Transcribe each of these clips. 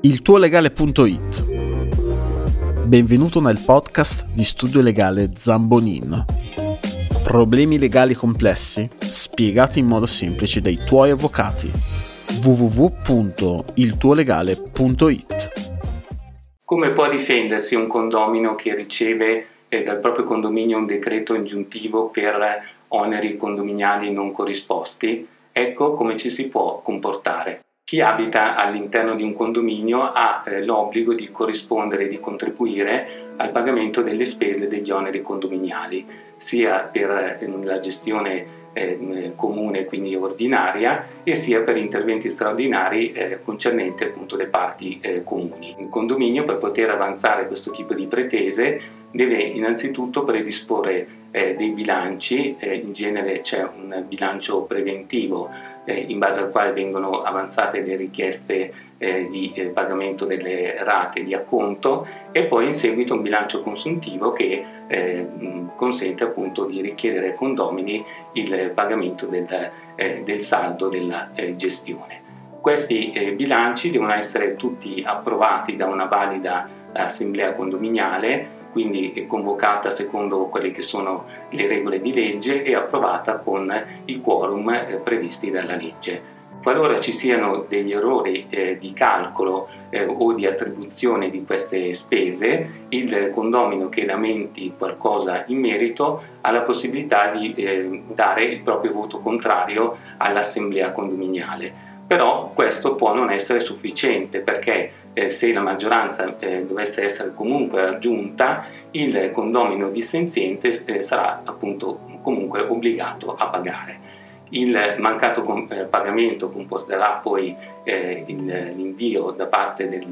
iltuolegale.it Benvenuto nel podcast di studio legale Zambonin. Problemi legali complessi spiegati in modo semplice dai tuoi avvocati. www.iltuolegale.it Come può difendersi un condomino che riceve eh, dal proprio condominio un decreto ingiuntivo per oneri condominiali non corrisposti? Ecco come ci si può comportare. Chi abita all'interno di un condominio ha eh, l'obbligo di corrispondere e di contribuire al pagamento delle spese degli oneri condominiali, sia per eh, la gestione eh, comune, quindi ordinaria, e sia per interventi straordinari eh, concernenti appunto le parti eh, comuni. Il condominio per poter avanzare questo tipo di pretese deve innanzitutto predisporre dei bilanci, in genere c'è un bilancio preventivo eh, in base al quale vengono avanzate le richieste eh, di eh, pagamento delle rate di acconto e poi in seguito un bilancio consuntivo che eh, consente appunto di richiedere ai condomini il pagamento del, eh, del saldo della eh, gestione. Questi bilanci devono essere tutti approvati da una valida assemblea condominiale quindi convocata secondo quelle che sono le regole di legge e approvata con i quorum eh, previsti dalla legge. Qualora ci siano degli errori eh, di calcolo eh, o di attribuzione di queste spese, il condomino che lamenti qualcosa in merito ha la possibilità di eh, dare il proprio voto contrario all'assemblea condominiale però questo può non essere sufficiente perché eh, se la maggioranza eh, dovesse essere comunque raggiunta, il condomino dissenziente eh, sarà appunto comunque obbligato a pagare. Il mancato eh, pagamento comporterà poi eh, l'invio da parte del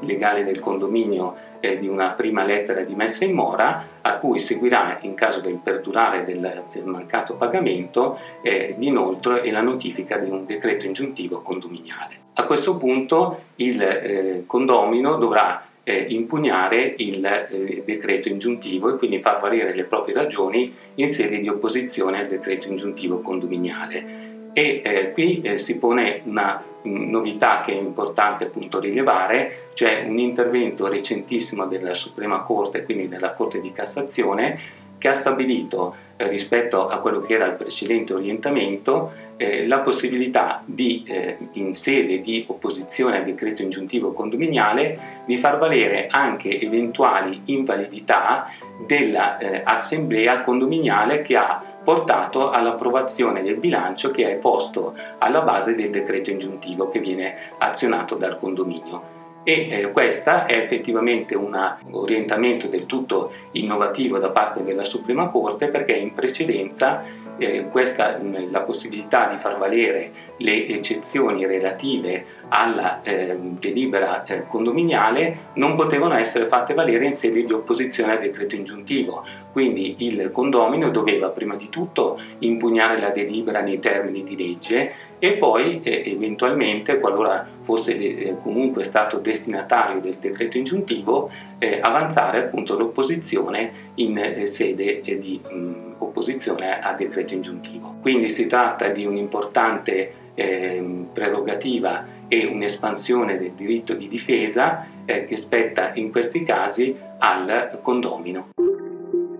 legale del condominio eh, di una prima lettera di messa in mora a cui seguirà in caso del perdurare del mancato pagamento eh, l'inoltro e la notifica di un decreto ingiuntivo condominiale. A questo punto il eh, condomino dovrà eh, impugnare il eh, decreto ingiuntivo e quindi far valere le proprie ragioni in sede di opposizione al decreto ingiuntivo condominiale. E eh, qui eh, si pone una novità che è importante appunto rilevare, cioè un intervento recentissimo della Suprema Corte, quindi della Corte di Cassazione, che ha stabilito eh, rispetto a quello che era il precedente orientamento eh, la possibilità di, eh, in sede di opposizione al decreto ingiuntivo condominiale, di far valere anche eventuali invalidità dell'assemblea eh, condominiale che ha portato all'approvazione del bilancio che è posto alla base del decreto ingiuntivo che viene azionato dal condominio e eh, questo è effettivamente un orientamento del tutto innovativo da parte della Suprema Corte perché in precedenza eh, questa, la possibilità di far valere le eccezioni relative alla eh, delibera eh, condominiale non potevano essere fatte valere in sede di opposizione al decreto ingiuntivo, quindi il condomino doveva prima di tutto impugnare la delibera nei termini di legge e poi eh, eventualmente, qualora fosse eh, comunque stato destinatario del decreto ingiuntivo, eh, avanzare appunto l'opposizione in eh, sede eh, di mh, opposizione al decreto ingiuntivo. Quindi si tratta di un'importante ehm, prerogativa e un'espansione del diritto di difesa eh, che spetta in questi casi al condomino.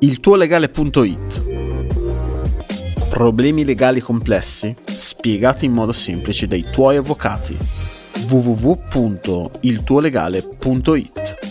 Il tuo legale.it Problemi legali complessi spiegati in modo semplice dai tuoi avvocati www.iltuolegale.it